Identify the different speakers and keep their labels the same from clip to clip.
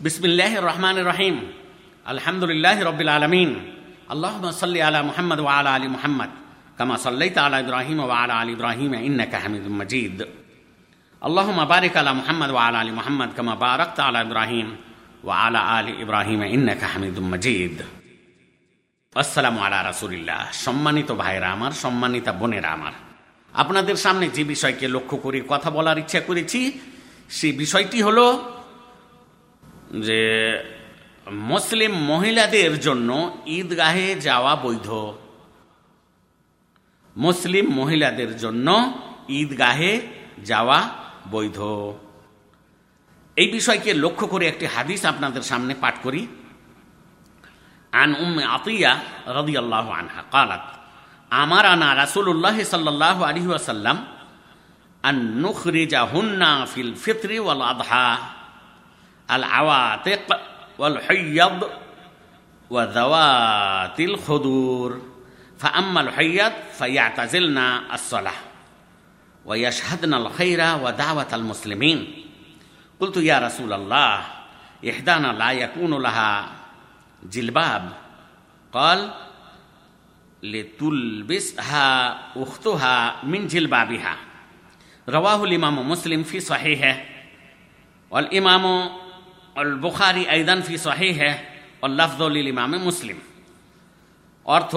Speaker 1: বিসমিল্লাহ রহমান রহিম আলহামদুলিল্লাহ রবিল আলমিন আল্লাহ সাল্লি আলা মুহাম্মদ ওয়া আলা আলী মুহাম্মদ কামা সাল্লাইত আলা ইব্রাহিম ওয়া আলা আলী ইব্রাহিম ইন্নাকা হামিদুম মজিদ اللهم بارك على محمد وعلى ال محمد كما باركت على ابراهيم وعلى ال ابراهيم انك حميد مجيد আসসালামু আলা রাসূলিল্লাহ সম্মানিত ভাইরা আমার সম্মানিতা বোনেরা আমার আপনাদের সামনে যে বিষয়কে লক্ষ্য করে কথা বলার ইচ্ছা করেছি সেই বিষয়টি হলো যে মুসলিম মহিলাদের জন্য ঈদগাহে যাওয়া বৈধ। মুসলিম মহিলাদের জন্য ঈদগাহে যাওয়া বৈধ। এই বিষয়কে লক্ষ্য করে একটি হাদিস আপনাদের সামনে পাঠ করি। আন উম্মে আতিয়া রদি আল্লাহ আনহা কালাত, আমার আনা রাসুল্লাহ সাল্লাহ আলহি আসাল্লাম আন নুখরিজা হুন্না ফিল ফিতরি ওয়াল আধা العواتق والحيض وذوات الخدور. فأما الحيض فيعتزلن الصلاة ويشهدن الخير ودعوة المسلمين. قلت يا رسول الله إحدانا لا يكون لها جلباب. قال لتلبسها أختها من جلبابها. رواه الإمام مسلم في صحيحه. والإمام বুখারি আইদান ফি সহি হ্যাঁ অল্লাফদুল ইমামে মুসলিম অর্থ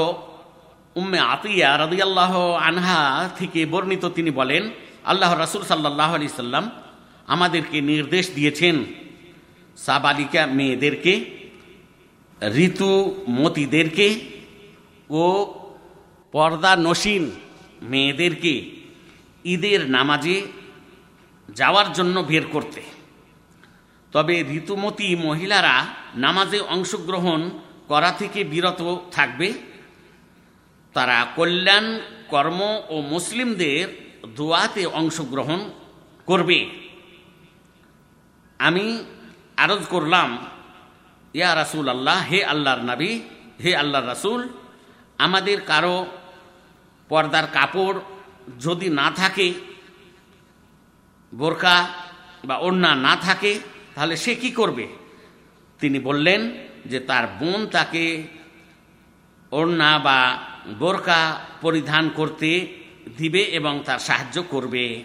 Speaker 1: উম্মে আতিয়া আল্লাহ আনহা থেকে বর্ণিত তিনি বলেন আল্লাহ রাসুল সাল্লাহ আলি সাল্লাম আমাদেরকে নির্দেশ দিয়েছেন সাবালিকা মেয়েদেরকে ঋতু মতিদেরকে ও পর্দা নসীন মেয়েদেরকে ঈদের নামাজে যাওয়ার জন্য বের করতে তবে ঋতুমতী মহিলারা নামাজে অংশগ্রহণ করা থেকে বিরত থাকবে। তারা কল্যাণ কর্ম ও মুসলিমদের দোয়াতে অংশগ্রহণ করবে। আমি আরজ করলাম, ইয়া রাসুল আল্লাহ হে আল্লাহর নাবি, হে আল্লাহর রাসুল, আমাদের কারও পর্দার কাপড় যদি না থাকে বোরকা বা ওড়না না থাকে তাহলে সে কি করবে? তিনি বললেন যে তার বোন তাকে ওড়না বা বোরকা পরিধান করতে দিবে এবং তার সাহায্য করবে।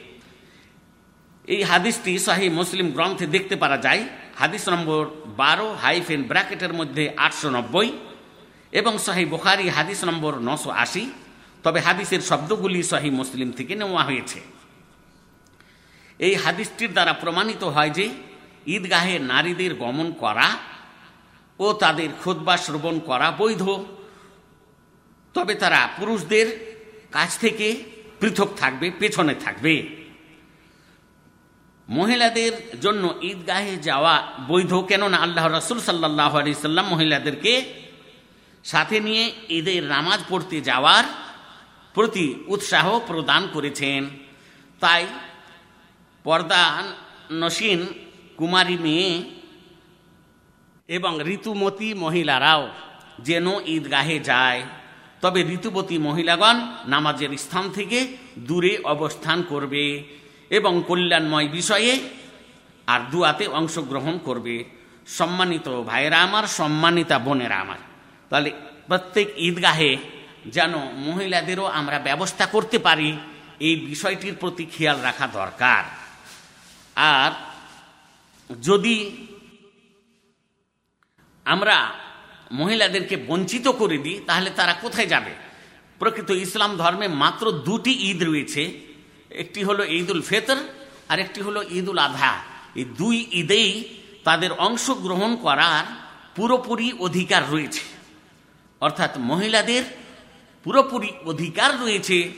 Speaker 1: এই হাদিসটি শাহি মুসলিম গ্রন্থে দেখতে পারা যায়। হাদিস নম্বর বারো হাইফেন ব্র্যাকেটের মধ্যে আটশো নব্বই এবং শাহি বুখারি হাদিস নম্বর নশো আশি। তবে হাদিসের শব্দগুলি শাহি মুসলিম থেকে নেওয়া হয়েছে। এই হাদিসটির দ্বারা প্রমাণিত হয় যে ঈদগাহে নারীদের গমন করা ও তাদের খোদবা শ্রবণ করা বৈধ। তবে তারা পুরুষদের কাছ থেকে পৃথক থাকবে, পেছনে থাকবে। মহিলাদের জন্য ঈদগাহে যাওয়া বৈধ, কেননা আল্লাহ রসুল সাল্লাহ আলি সাল্লাম মহিলাদেরকে সাথে নিয়ে ঈদের নামাজ পড়তে যাওয়ার প্রতি উৎসাহ প্রদান করেছেন। তাই পর্দা নসীন কুমারী মেয়ে এবং ঋতুমতী মহিলারাও যেন ঈদগাহে যায়। তবে ঋতুবতী মহিলাগণ নামাজের স্থান থেকে দূরে অবস্থান করবে এবং কল্যাণময় বিষয়ে আর দুয়াতে অংশগ্রহণ করবে। সম্মানিত ভাইয়েরা আমার, সম্মানিতা বোনেরা আমার, তাহলে প্রত্যেক ঈদগাহে যেন মহিলাদেরও আমরা ব্যবস্থা করতে পারি, এই বিষয়টির প্রতি খেয়াল রাখা দরকার। আর যদি আমরা মহিলাদেরকে বঞ্চিত করে দিই, তাহলে তারা কোথায় যাবে? প্রকৃত ইসলাম ধর্মে মাত্র দুটি ঈদ রয়েছে। একটি হলো ঈদুল ফেতর আর একটি হলো ঈদুল আধা। এই দুই ঈদেই তাদের অংশগ্রহণ করার পুরোপুরি অধিকার রয়েছে। অর্থাৎ মহিলাদের পুরোপুরি অধিকার রয়েছে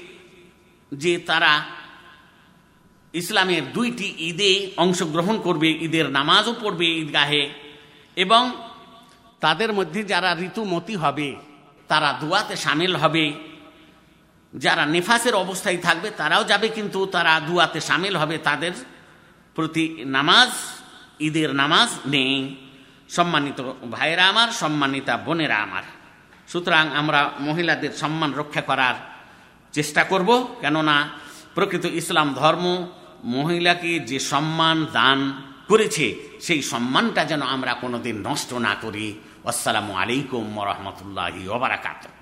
Speaker 1: যে তারা ইসলামের দুইটি ঈদে অংশগ্রহণ করবে, ঈদের নামাজও পড়বে ঈদগাহে। এবং তাদের মধ্যে যারা ঋতুমতি হবে, তারা দুয়াতে সামিল হবে। যারা নেফাসের অবস্থায় থাকবে, তারাও যাবে, কিন্তু তারা দুয়াতে সামিল হবে। তাদের প্রতি নামাজ, ঈদের নামাজ নেই। সম্মানিত ভাইয়েরা আমার, সম্মানিতা বোনেরা আমার। সুতরাং আমরা মহিলাদের সম্মান রক্ষা করার চেষ্টা করব। কেননা প্রকৃত ইসলাম ধর্ম মহিলাকে যে সম্মান দান করেছে, সেই সম্মানটা যেন আমরা কোনোদিন নষ্ট না করি। আসসালামু আলাইকুম রহমতুল্লাহি ওবরাকাতুহ